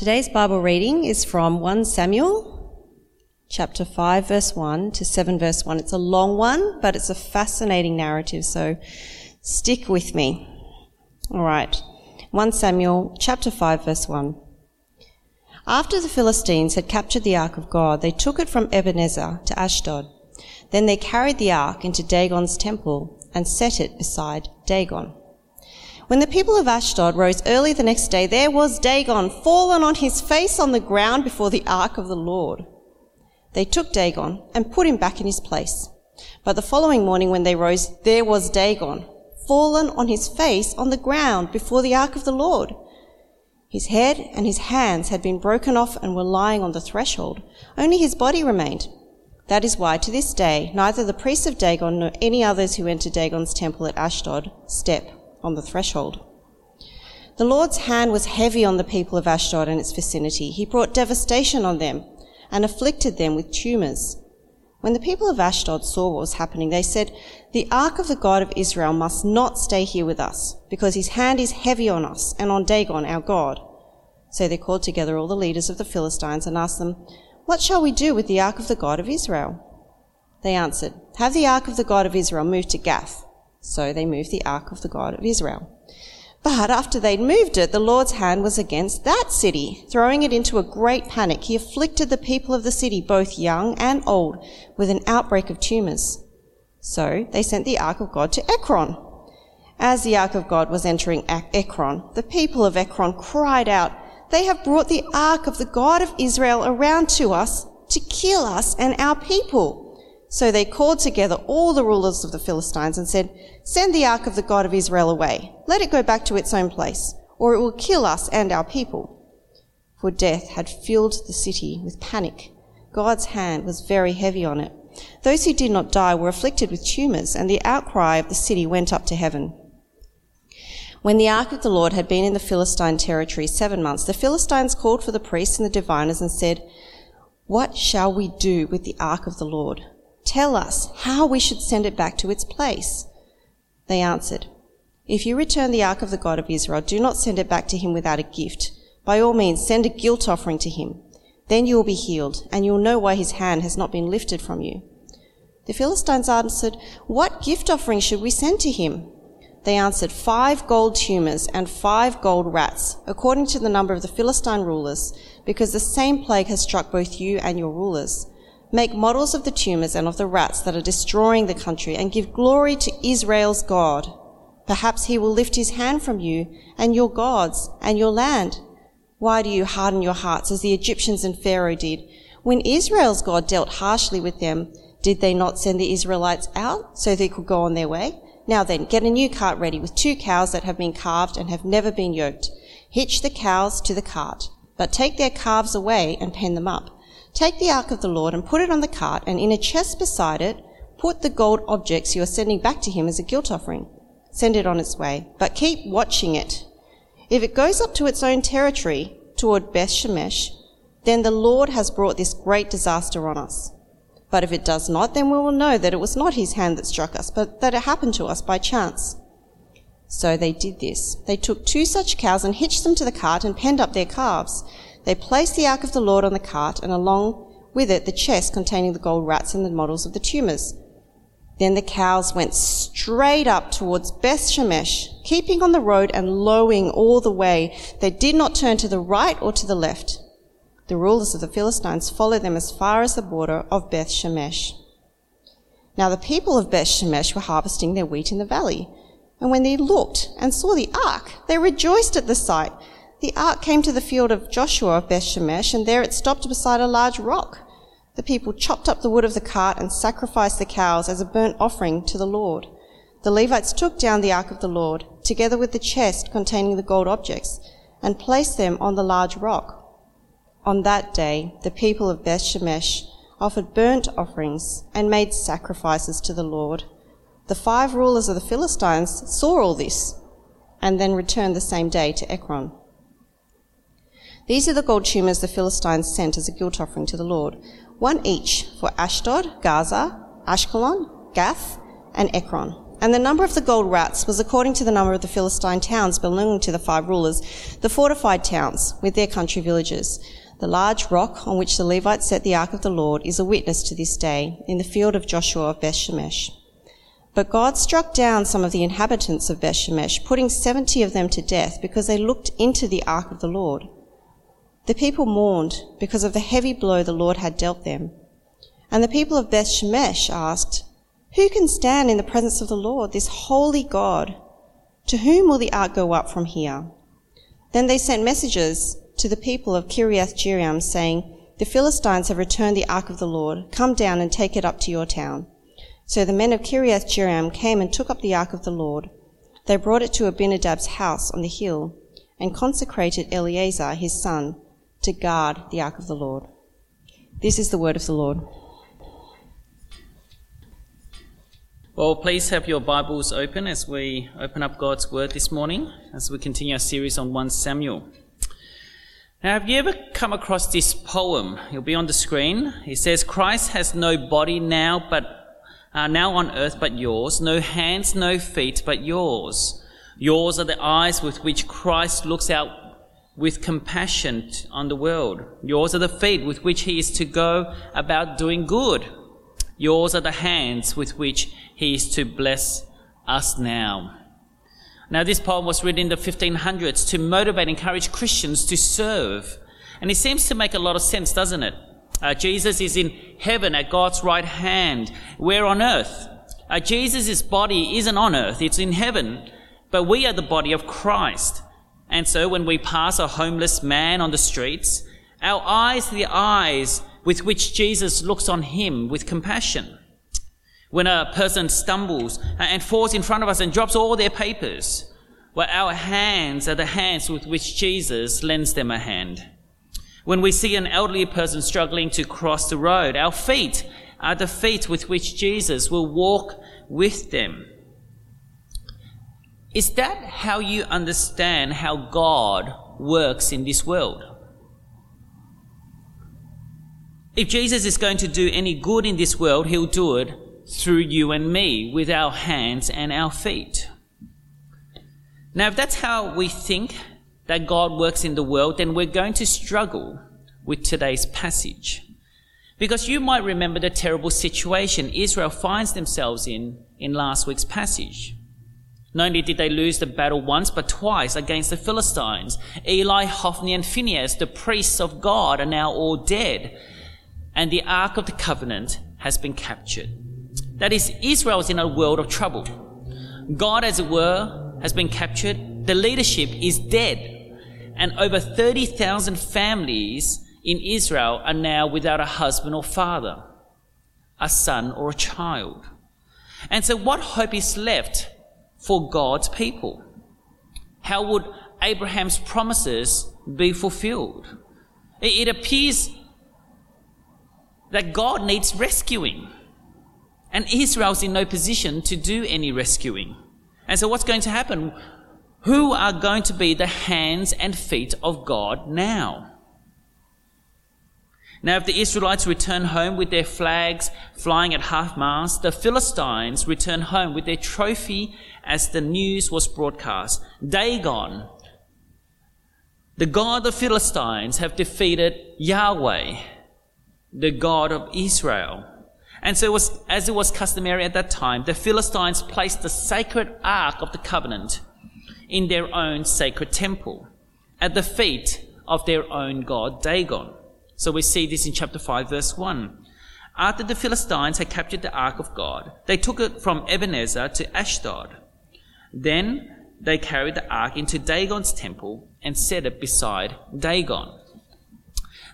today's Bible reading is from 1 Samuel, chapter 5, verse 1 to 7, verse 1. It's a long one, but it's a fascinating narrative, so stick with me. All right. 1 Samuel, chapter 5, verse 1. After the Philistines had captured the ark of God, they took it from Ebenezer to Ashdod. Then they carried the ark into Dagon's temple and set it beside Dagon. When the people of Ashdod rose early the next day, there was Dagon fallen on his face on the ground before the ark of the Lord. They took Dagon and put him back in his place. But the following morning when they rose, there was Dagon fallen on his face on the ground before the ark of the Lord. His head and his hands had been broken off and were lying on the threshold. Only his body remained. That is why, to this day, neither the priests of Dagon nor any others who enter Dagon's temple at Ashdod step on the threshold. The Lord's hand was heavy on the people of Ashdod and its vicinity. He brought devastation on them and afflicted them with tumors. When the people of Ashdod saw what was happening, they said, The ark of the God of Israel must not stay here with us, because his hand is heavy on us and on Dagon, our God. So they called together all the leaders of the Philistines and asked them, What shall we do with the ark of the God of Israel? They answered, Have the ark of the God of Israel moved to Gath so they moved the ark of the God of Israel. But after they'd moved it, the Lord's hand was against that city, throwing it into a great panic. He afflicted the people of the city, both young and old, with an outbreak of tumors. So they sent the ark of God to Ekron. As the ark of God was entering Ekron, the people of Ekron cried out, They have brought the ark of the God of Israel around to us to kill us and our people. So they called together all the rulers of the Philistines and said, Send the ark of the God of Israel away. Let it go back to its own place, or it will kill us and our people. For death had filled the city with panic. God's hand was very heavy on it. Those who did not die were afflicted with tumors, and the outcry of the city went up to heaven. When the ark of the Lord had been in the Philistine territory seven months, the Philistines called for the priests and the diviners and said, What shall we do with the ark of the Lord? Tell us how we should send it back to its place. They answered, If you return the ark of the God of Israel, do not send it back to him without a gift. By all means, send a guilt offering to him. Then you will be healed, and you will know why his hand has not been lifted from you. The Philistines answered, What gift offering should we send to him? They answered, Five gold tumors and five gold rats, according to the number of the Philistine rulers, because the same plague has struck both you and your rulers. Make models of the tumors and of the rats that are destroying the country and give glory to Israel's God. Perhaps he will lift his hand from you and your gods and your land. Why do you harden your hearts as the Egyptians and Pharaoh did? When Israel's God dealt harshly with them, did they not send the Israelites out so they could go on their way? Now then, get a new cart ready with two cows that have been calved and have never been yoked. Hitch the cows to the cart, but take their calves away and pen them up. Take the ark of the Lord and put it on the cart, and in a chest beside it, put the gold objects you are sending back to him as a guilt offering. Send it on its way, but keep watching it. If it goes up to its own territory, toward Beth Shemesh, then the Lord has brought this great disaster on us. But if it does not, then we will know that it was not his hand that struck us, but that it happened to us by chance. So they did this. They took two such cows and hitched them to the cart and penned up their calves. They placed the ark of the Lord on the cart, and along with it the chest containing the gold rats and the models of the tumors. Then the cows went straight up towards Beth Shemesh, keeping on the road and lowing all the way. They did not turn to the right or to the left. The rulers of the Philistines followed them as far as the border of Beth Shemesh. Now the people of Beth Shemesh were harvesting their wheat in the valley. And when they looked and saw the ark, they rejoiced at the sight the ark came to the field of Joshua of Bethshemesh, and there it stopped beside a large rock. The people chopped up the wood of the cart and sacrificed the cows as a burnt offering to the Lord. The Levites took down the ark of the Lord, together with the chest containing the gold objects, and placed them on the large rock. On that day, the people of Bethshemesh offered burnt offerings and made sacrifices to the Lord. The five rulers of the Philistines saw all this and then returned the same day to Ekron. These are the gold tumors the Philistines sent as a guilt offering to the Lord, one each for Ashdod, Gaza, Ashkelon, Gath, and Ekron. And the number of the gold rats was according to the number of the Philistine towns belonging to the five rulers, the fortified towns with their country villages. The large rock on which the Levites set the ark of the Lord is a witness to this day in the field of Joshua of Bethshemesh. But God struck down some of the inhabitants of Bethshemesh, putting seventy of them to death because they looked into the ark of the Lord. The people mourned because of the heavy blow the Lord had dealt them. And the people of Bethshemesh asked, Who can stand in the presence of the Lord, this holy God? To whom will the ark go up from here? Then they sent messengers to the people of Kiriath Jearim, saying, The Philistines have returned the ark of the Lord. Come down and take it up to your town. So the men of Kiriath Jearim came and took up the ark of the Lord. They brought it to Abinadab's house on the hill and consecrated Eleazar, his son, to guard the ark of the Lord. This is the word of the Lord. Well, please have your Bibles open as we open up God's Word this morning, as we continue our series on 1 Samuel. Now, have you ever come across this poem? It'll be on the screen. It says, Christ has no body now, but uh, now on earth but yours, no hands, no feet but yours. Yours are the eyes with which Christ looks out with compassion on the world. Yours are the feet with which he is to go about doing good. Yours are the hands with which he is to bless us now. Now, this poem was written in the 1500s to motivate and encourage Christians to serve. And it seems to make a lot of sense, doesn't it? Uh, Jesus is in heaven at God's right hand. We're on earth. Uh, Jesus' body isn't on earth, it's in heaven. But we are the body of Christ. And so when we pass a homeless man on the streets, our eyes are the eyes with which Jesus looks on him with compassion. When a person stumbles and falls in front of us and drops all their papers, well, our hands are the hands with which Jesus lends them a hand. When we see an elderly person struggling to cross the road, our feet are the feet with which Jesus will walk with them. Is that how you understand how God works in this world? If Jesus is going to do any good in this world, he'll do it through you and me with our hands and our feet. Now, if that's how we think that God works in the world, then we're going to struggle with today's passage. Because you might remember the terrible situation Israel finds themselves in in last week's passage. Not only did they lose the battle once, but twice against the Philistines. Eli, Hophni, and Phinehas, the priests of God, are now all dead. And the Ark of the Covenant has been captured. That is, Israel is in a world of trouble. God, as it were, has been captured. The leadership is dead. And over 30,000 families in Israel are now without a husband or father, a son or a child. And so what hope is left for God's people? How would Abraham's promises be fulfilled? It appears that God needs rescuing. And Israel's in no position to do any rescuing. And so what's going to happen? Who are going to be the hands and feet of God now? Now, if the Israelites return home with their flags flying at half mast, the Philistines return home with their trophy as the news was broadcast. Dagon, the God of the Philistines, have defeated Yahweh, the God of Israel. And so, it was, as it was customary at that time, the Philistines placed the sacred Ark of the Covenant in their own sacred temple at the feet of their own god Dagon. So we see this in chapter 5, verse 1. After the Philistines had captured the Ark of God, they took it from Ebenezer to Ashdod. Then they carried the Ark into Dagon's temple and set it beside Dagon.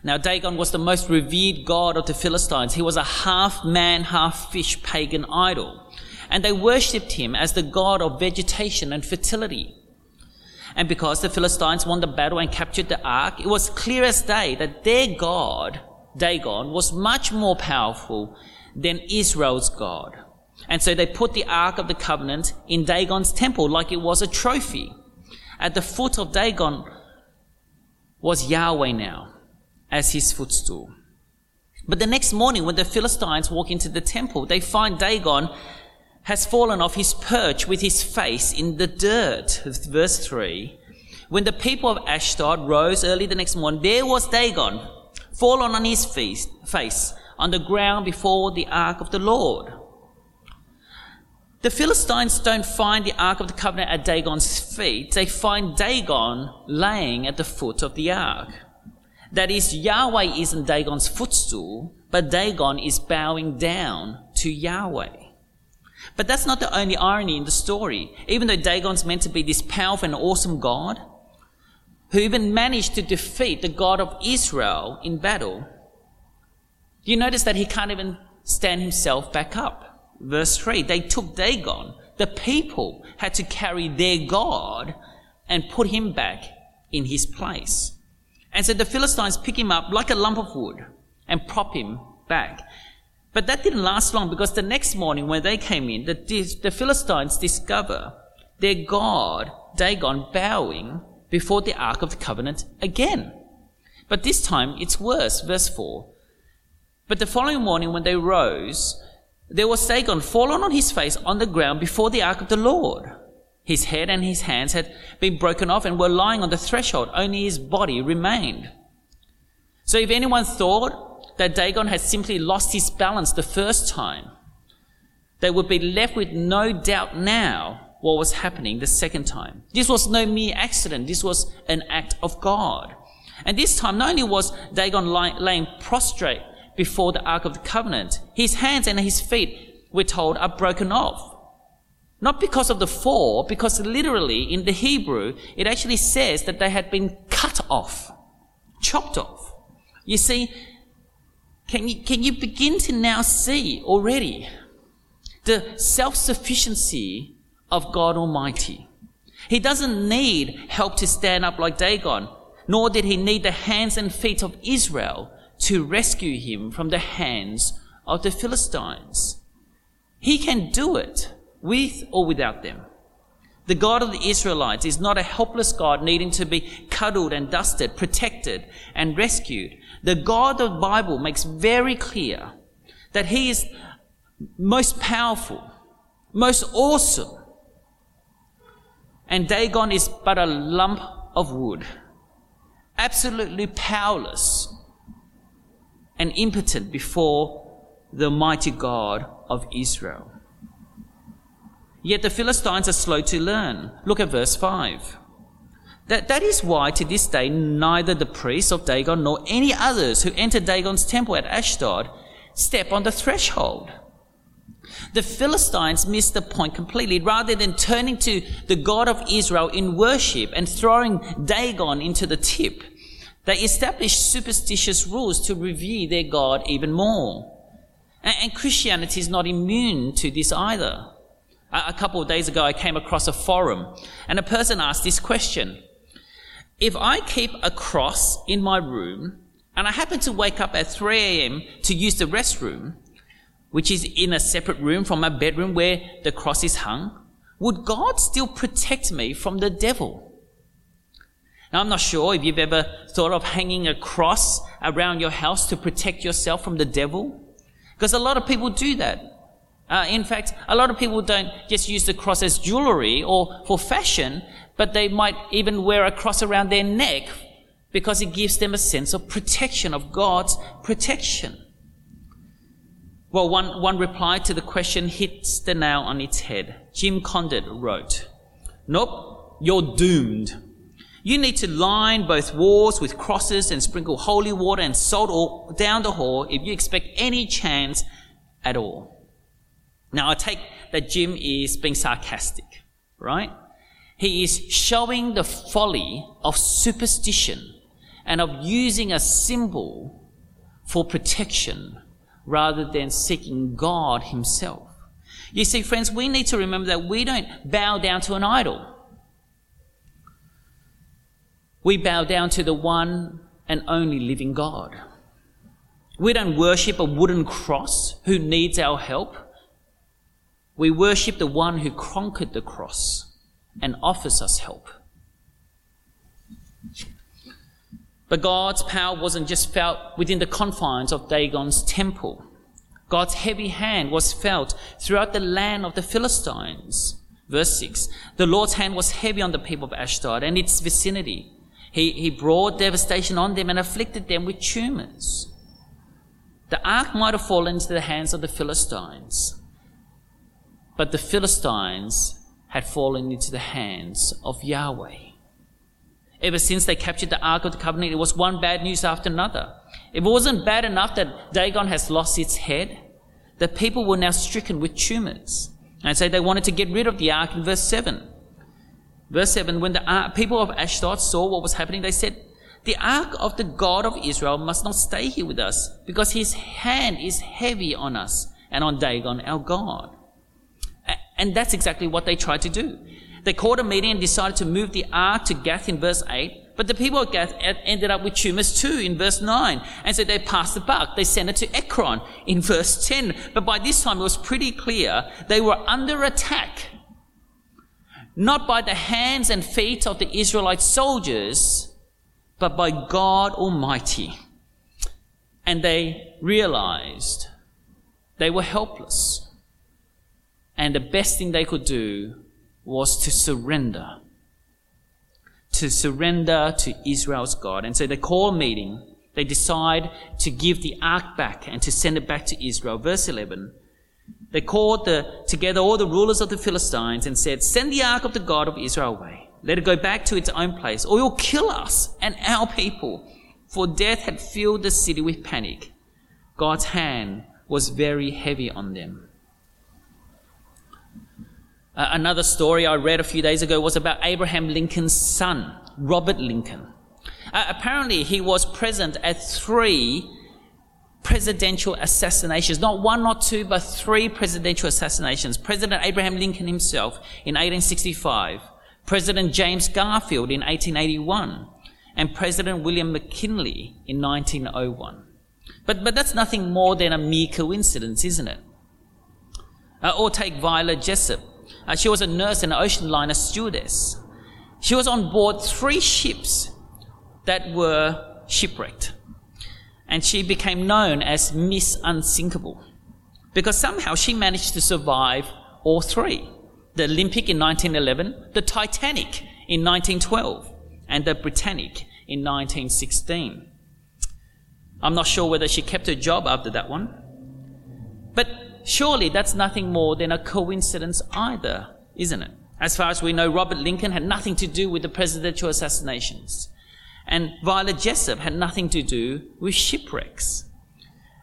Now, Dagon was the most revered god of the Philistines. He was a half man, half fish pagan idol. And they worshipped him as the god of vegetation and fertility. And because the Philistines won the battle and captured the ark, it was clear as day that their god, Dagon, was much more powerful than Israel's God. And so they put the Ark of the Covenant in Dagon's temple like it was a trophy. At the foot of Dagon was Yahweh now as his footstool. But the next morning, when the Philistines walk into the temple, they find Dagon has fallen off his perch with his face in the dirt. Verse 3. When the people of Ashdod rose early the next morning, there was Dagon fallen on his face, face on the ground before the ark of the Lord. The Philistines don't find the ark of the covenant at Dagon's feet. They find Dagon laying at the foot of the ark. That is, Yahweh isn't Dagon's footstool, but Dagon is bowing down to Yahweh. But that's not the only irony in the story. Even though Dagon's meant to be this powerful and awesome God, who even managed to defeat the God of Israel in battle, you notice that he can't even stand himself back up. Verse 3 they took Dagon. The people had to carry their God and put him back in his place. And so the Philistines pick him up like a lump of wood and prop him back. But that didn't last long because the next morning when they came in, the, the Philistines discover their God, Dagon, bowing before the Ark of the Covenant again. But this time it's worse. Verse 4. But the following morning when they rose, there was Dagon fallen on his face on the ground before the Ark of the Lord. His head and his hands had been broken off and were lying on the threshold. Only his body remained. So if anyone thought that Dagon had simply lost his balance the first time, they would be left with no doubt now what was happening the second time. This was no mere accident. This was an act of God. And this time, not only was Dagon laying prostrate before the Ark of the Covenant, his hands and his feet, we're told, are broken off. Not because of the fall, because literally in the Hebrew, it actually says that they had been cut off, chopped off. You see, can you, can you begin to now see already the self-sufficiency of God Almighty? He doesn't need help to stand up like Dagon, nor did he need the hands and feet of Israel to rescue him from the hands of the Philistines. He can do it with or without them. The God of the Israelites is not a helpless God needing to be cuddled and dusted, protected and rescued. The God of the Bible makes very clear that He is most powerful, most awesome. And Dagon is but a lump of wood, absolutely powerless and impotent before the mighty God of Israel. Yet the Philistines are slow to learn. Look at verse 5. That, that is why to this day neither the priests of Dagon nor any others who enter Dagon's temple at Ashdod step on the threshold. The Philistines missed the point completely. Rather than turning to the God of Israel in worship and throwing Dagon into the tip, they established superstitious rules to revere their God even more. And, and Christianity is not immune to this either. A, a couple of days ago, I came across a forum and a person asked this question. If I keep a cross in my room and I happen to wake up at 3 a.m. to use the restroom, which is in a separate room from my bedroom where the cross is hung, would God still protect me from the devil? Now, I'm not sure if you've ever thought of hanging a cross around your house to protect yourself from the devil, because a lot of people do that. Uh, in fact, a lot of people don't just use the cross as jewelry or for fashion, but they might even wear a cross around their neck because it gives them a sense of protection, of God's protection. Well, one, one reply to the question hits the nail on its head. Jim Condit wrote, Nope, you're doomed. You need to line both walls with crosses and sprinkle holy water and salt all down the hall if you expect any chance at all. Now, I take that Jim is being sarcastic, right? He is showing the folly of superstition and of using a symbol for protection rather than seeking God Himself. You see, friends, we need to remember that we don't bow down to an idol. We bow down to the one and only living God. We don't worship a wooden cross who needs our help. We worship the one who conquered the cross and offers us help. But God's power wasn't just felt within the confines of Dagon's temple. God's heavy hand was felt throughout the land of the Philistines. Verse 6 The Lord's hand was heavy on the people of Ashdod and its vicinity. He, he brought devastation on them and afflicted them with tumors. The ark might have fallen into the hands of the Philistines, but the Philistines had fallen into the hands of Yahweh. Ever since they captured the Ark of the Covenant, it was one bad news after another. It wasn't bad enough that Dagon has lost its head, the people were now stricken with tumors. And so they wanted to get rid of the Ark in verse 7. Verse 7 When the uh, people of Ashdod saw what was happening, they said, The Ark of the God of Israel must not stay here with us, because his hand is heavy on us and on Dagon, our God. And that's exactly what they tried to do. They called a meeting and decided to move the ark to Gath in verse 8. But the people of Gath ended up with tumors too in verse 9. And so they passed the buck. They sent it to Ekron in verse 10. But by this time it was pretty clear they were under attack. Not by the hands and feet of the Israelite soldiers, but by God Almighty. And they realized they were helpless. And the best thing they could do was to surrender. To surrender to Israel's God. And so they call a meeting. They decide to give the ark back and to send it back to Israel. Verse 11. They called the, together all the rulers of the Philistines and said, Send the ark of the God of Israel away. Let it go back to its own place, or you'll kill us and our people. For death had filled the city with panic. God's hand was very heavy on them. Uh, another story I read a few days ago was about Abraham Lincoln's son, Robert Lincoln. Uh, apparently, he was present at three presidential assassinations, not one, not two, but three presidential assassinations. President Abraham Lincoln himself in 1865, President James Garfield in 1881, and President William McKinley in 1901. But, but that's nothing more than a mere coincidence, isn't it? Uh, or take Violet Jessop, uh, she was a nurse and an ocean liner stewardess. She was on board three ships that were shipwrecked. And she became known as Miss Unsinkable because somehow she managed to survive all three the Olympic in 1911, the Titanic in 1912, and the Britannic in 1916. I'm not sure whether she kept her job after that one. But Surely that's nothing more than a coincidence either, isn't it? As far as we know, Robert Lincoln had nothing to do with the presidential assassinations. And Violet Jessop had nothing to do with shipwrecks.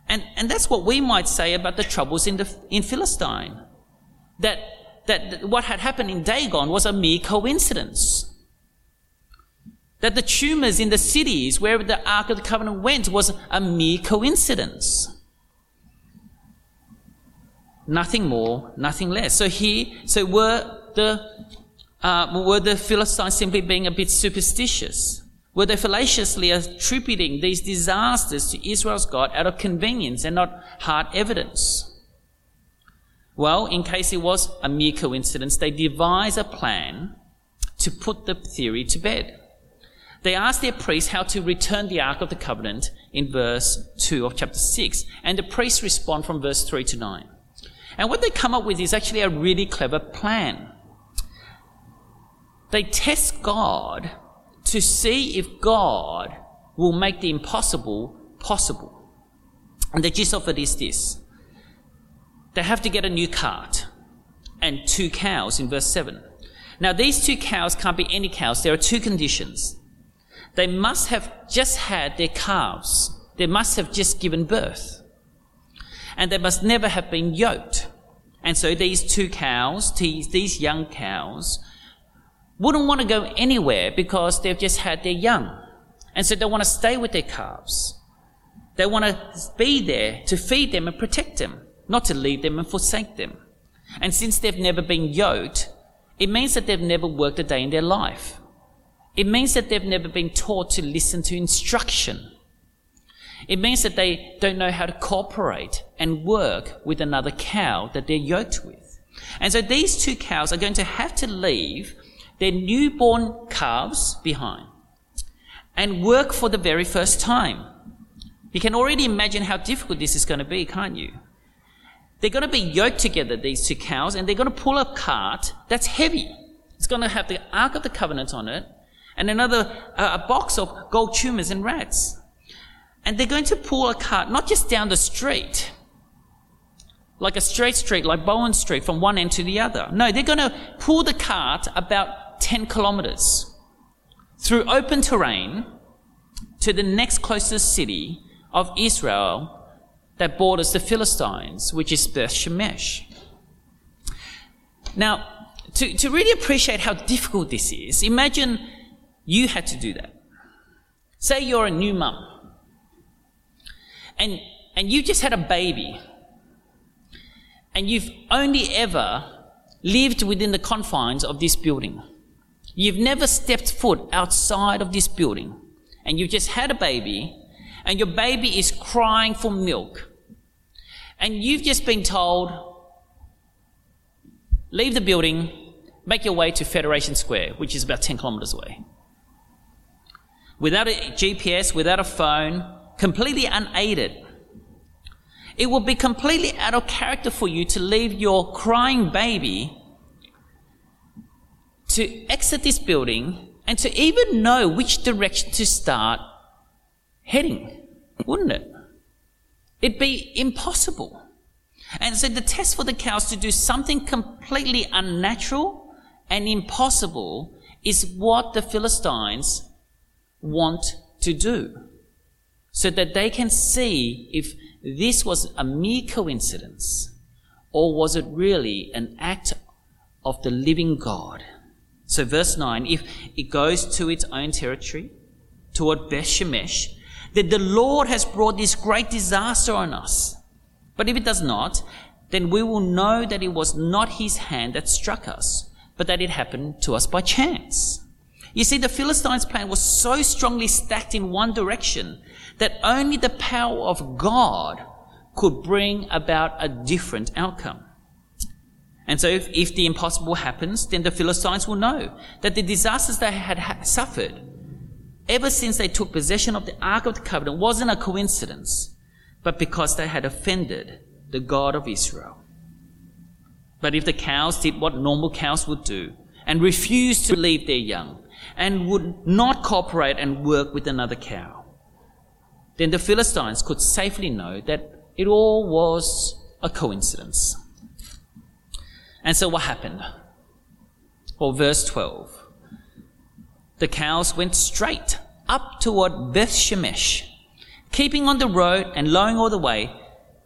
And, and that's what we might say about the troubles in, the, in Philistine. That, that what had happened in Dagon was a mere coincidence. That the tumors in the cities where the Ark of the Covenant went was a mere coincidence. Nothing more, nothing less. So he, so were the, uh, were the Philistines simply being a bit superstitious? Were they fallaciously attributing these disasters to Israel's God out of convenience and not hard evidence? Well, in case it was a mere coincidence, they devise a plan to put the theory to bed. They ask their priests how to return the Ark of the Covenant in verse 2 of chapter 6, and the priests respond from verse 3 to 9. And what they come up with is actually a really clever plan. They test God to see if God will make the impossible possible. And the gist of it is this. They have to get a new cart and two cows in verse 7. Now, these two cows can't be any cows. There are two conditions. They must have just had their calves. They must have just given birth and they must never have been yoked. And so these two cows, these young cows, wouldn't want to go anywhere because they've just had their young. And so they want to stay with their calves. They want to be there to feed them and protect them, not to leave them and forsake them. And since they've never been yoked, it means that they've never worked a day in their life. It means that they've never been taught to listen to instruction. It means that they don't know how to cooperate and work with another cow that they're yoked with. And so these two cows are going to have to leave their newborn calves behind and work for the very first time. You can already imagine how difficult this is going to be, can't you? they're going to be yoked together, these two cows, and they're going to pull a cart that's heavy. It's going to have the Ark of the Covenant on it, and another uh, a box of gold tumors and rats. And they're going to pull a cart not just down the street, like a straight street, like Bowen Street, from one end to the other. No, they're going to pull the cart about 10 kilometers through open terrain to the next closest city of Israel that borders the Philistines, which is Beth Shemesh. Now, to, to really appreciate how difficult this is, imagine you had to do that. Say you're a new mum and, and you just had a baby. And you've only ever lived within the confines of this building. You've never stepped foot outside of this building. And you've just had a baby. And your baby is crying for milk. And you've just been told, leave the building, make your way to Federation Square, which is about 10 kilometers away. Without a GPS, without a phone, completely unaided. It would be completely out of character for you to leave your crying baby to exit this building and to even know which direction to start heading, wouldn't it? It'd be impossible. And so the test for the cows to do something completely unnatural and impossible is what the Philistines want to do. So that they can see if this was a mere coincidence or was it really an act of the living God. So verse 9, if it goes to its own territory, toward Beth Shemesh, that the Lord has brought this great disaster on us. But if it does not, then we will know that it was not his hand that struck us, but that it happened to us by chance. You see, the Philistines' plan was so strongly stacked in one direction that only the power of God could bring about a different outcome. And so if, if, the impossible happens, then the Philistines will know that the disasters they had ha- suffered ever since they took possession of the Ark of the Covenant wasn't a coincidence, but because they had offended the God of Israel. But if the cows did what normal cows would do and refused to leave their young and would not cooperate and work with another cow, then the Philistines could safely know that it all was a coincidence. And so what happened? Well, verse 12 the cows went straight up toward Beth Shemesh, keeping on the road and lowing all the way.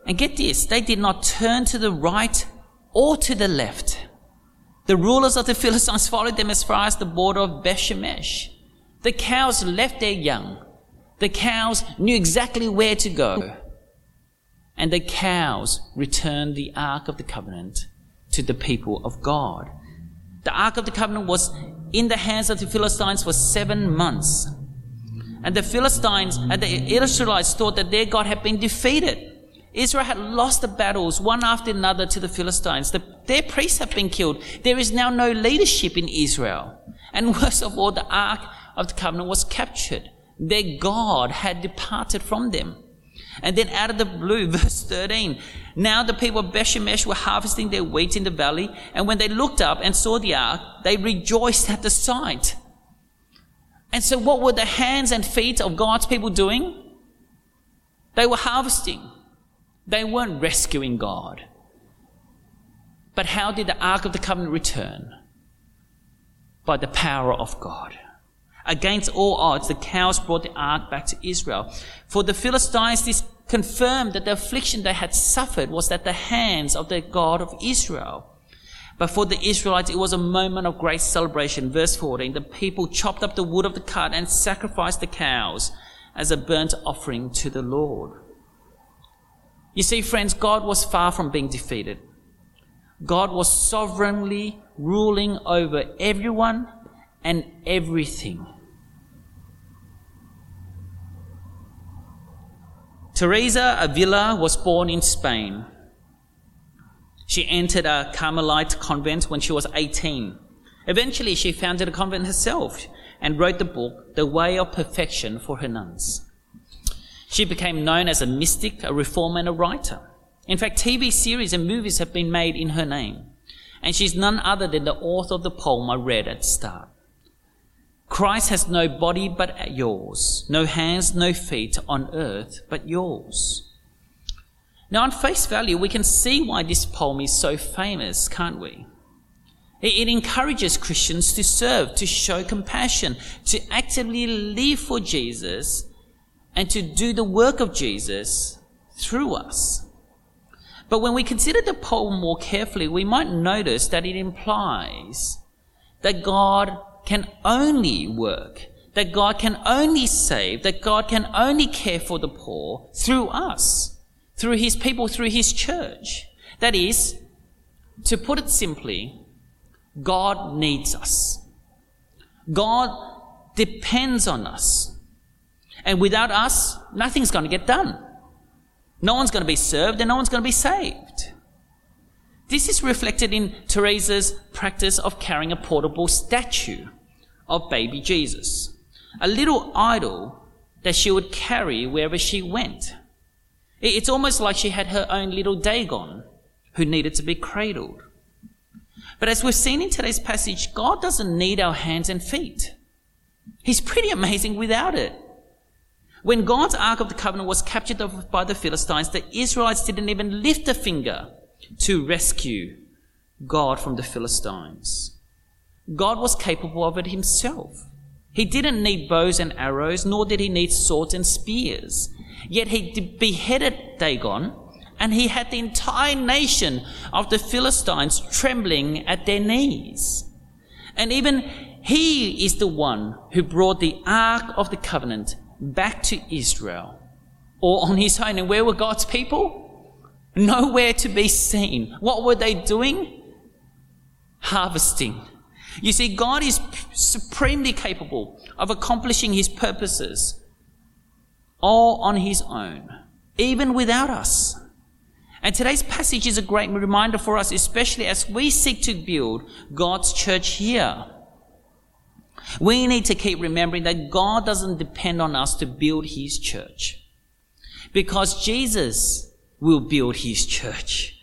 And get this, they did not turn to the right or to the left. The rulers of the Philistines followed them as far as the border of Beth Shemesh. The cows left their young. The cows knew exactly where to go. And the cows returned the Ark of the Covenant to the people of God. The Ark of the Covenant was in the hands of the Philistines for seven months. And the Philistines and the Israelites thought that their God had been defeated. Israel had lost the battles one after another to the Philistines. The, their priests have been killed. There is now no leadership in Israel. And worst of all, the Ark of the Covenant was captured. Their God had departed from them. And then out of the blue, verse 13, now the people of Bethshemesh were harvesting their wheat in the valley, and when they looked up and saw the ark, they rejoiced at the sight. And so what were the hands and feet of God's people doing? They were harvesting. They weren't rescuing God. But how did the Ark of the Covenant return? By the power of God. Against all odds, the cows brought the ark back to Israel. For the Philistines, this confirmed that the affliction they had suffered was at the hands of the God of Israel. But for the Israelites, it was a moment of great celebration. Verse 14, the people chopped up the wood of the cart and sacrificed the cows as a burnt offering to the Lord. You see, friends, God was far from being defeated. God was sovereignly ruling over everyone and everything. Teresa Avila was born in Spain. She entered a Carmelite convent when she was 18. Eventually, she founded a convent herself and wrote the book, The Way of Perfection for her nuns. She became known as a mystic, a reformer, and a writer. In fact, TV series and movies have been made in her name. And she's none other than the author of the poem I read at the start. Christ has no body but yours, no hands, no feet on earth but yours. Now, on face value, we can see why this poem is so famous, can't we? It encourages Christians to serve, to show compassion, to actively live for Jesus, and to do the work of Jesus through us. But when we consider the poem more carefully, we might notice that it implies that God can only work, that God can only save, that God can only care for the poor through us, through His people, through His church. That is, to put it simply, God needs us. God depends on us. And without us, nothing's going to get done. No one's going to be served and no one's going to be saved. This is reflected in Teresa's practice of carrying a portable statue of baby Jesus, a little idol that she would carry wherever she went. It's almost like she had her own little Dagon who needed to be cradled. But as we've seen in today's passage, God doesn't need our hands and feet. He's pretty amazing without it. When God's Ark of the Covenant was captured by the Philistines, the Israelites didn't even lift a finger to rescue God from the Philistines. God was capable of it himself. He didn't need bows and arrows, nor did he need swords and spears. Yet he beheaded Dagon, and he had the entire nation of the Philistines trembling at their knees. And even he is the one who brought the Ark of the Covenant back to Israel or on his own. And where were God's people? Nowhere to be seen. What were they doing? Harvesting. You see, God is supremely capable of accomplishing his purposes all on his own, even without us. And today's passage is a great reminder for us, especially as we seek to build God's church here. We need to keep remembering that God doesn't depend on us to build his church. Because Jesus will build his church.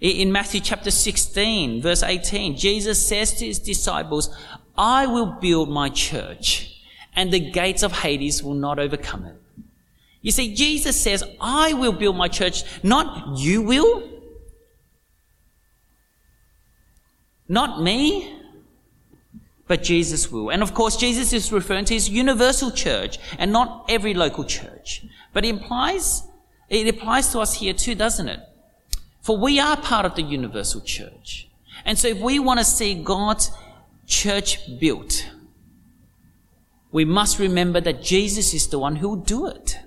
In Matthew chapter 16, verse 18, Jesus says to his disciples, I will build my church, and the gates of Hades will not overcome it. You see, Jesus says, I will build my church, not you will, not me, but Jesus will. And of course, Jesus is referring to his universal church and not every local church. But it implies, it applies to us here too, doesn't it? For we are part of the universal church. And so if we want to see God's church built, we must remember that Jesus is the one who will do it.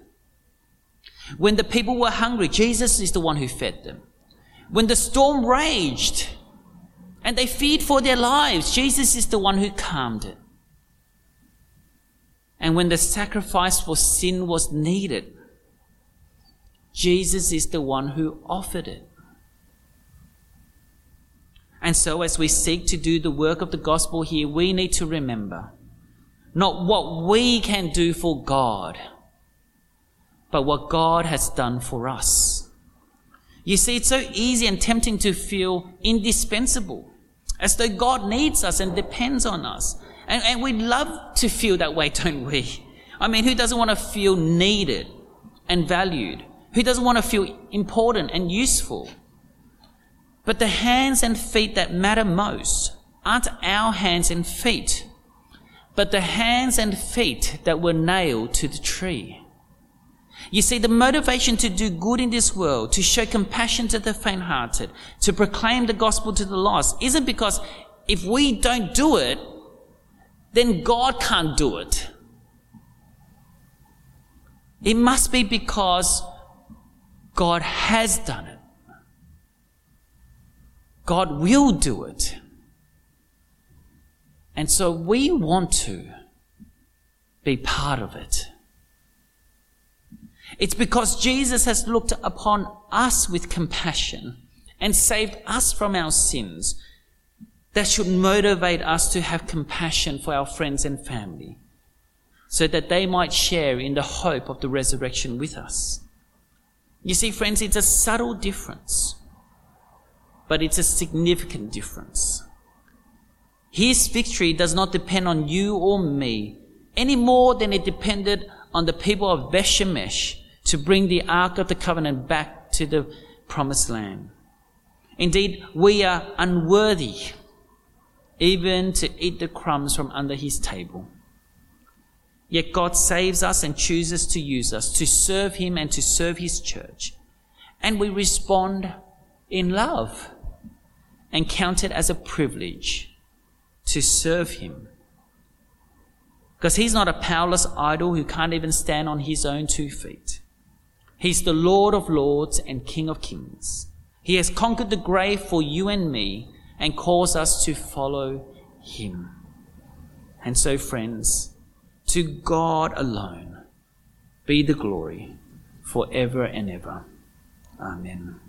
When the people were hungry, Jesus is the one who fed them. When the storm raged, and they feared for their lives. Jesus is the one who calmed it. And when the sacrifice for sin was needed, Jesus is the one who offered it. And so, as we seek to do the work of the gospel here, we need to remember not what we can do for God, but what God has done for us. You see, it's so easy and tempting to feel indispensable as though God needs us and depends on us. And, and we love to feel that way, don't we? I mean, who doesn't want to feel needed and valued? Who doesn't want to feel important and useful? But the hands and feet that matter most aren't our hands and feet, but the hands and feet that were nailed to the tree. You see, the motivation to do good in this world, to show compassion to the faint hearted, to proclaim the gospel to the lost, isn't because if we don't do it, then God can't do it. It must be because God has done it. God will do it. And so we want to be part of it. It's because Jesus has looked upon us with compassion and saved us from our sins that should motivate us to have compassion for our friends and family so that they might share in the hope of the resurrection with us. You see, friends, it's a subtle difference, but it's a significant difference. His victory does not depend on you or me any more than it depended on the people of Bethshemesh to bring the Ark of the Covenant back to the promised land. Indeed, we are unworthy even to eat the crumbs from under his table. Yet God saves us and chooses to use us to serve him and to serve his church. And we respond in love and count it as a privilege to serve him. Because he's not a powerless idol who can't even stand on his own two feet. He's the Lord of lords and King of kings. He has conquered the grave for you and me and calls us to follow him. And so, friends, to God alone be the glory forever and ever. Amen.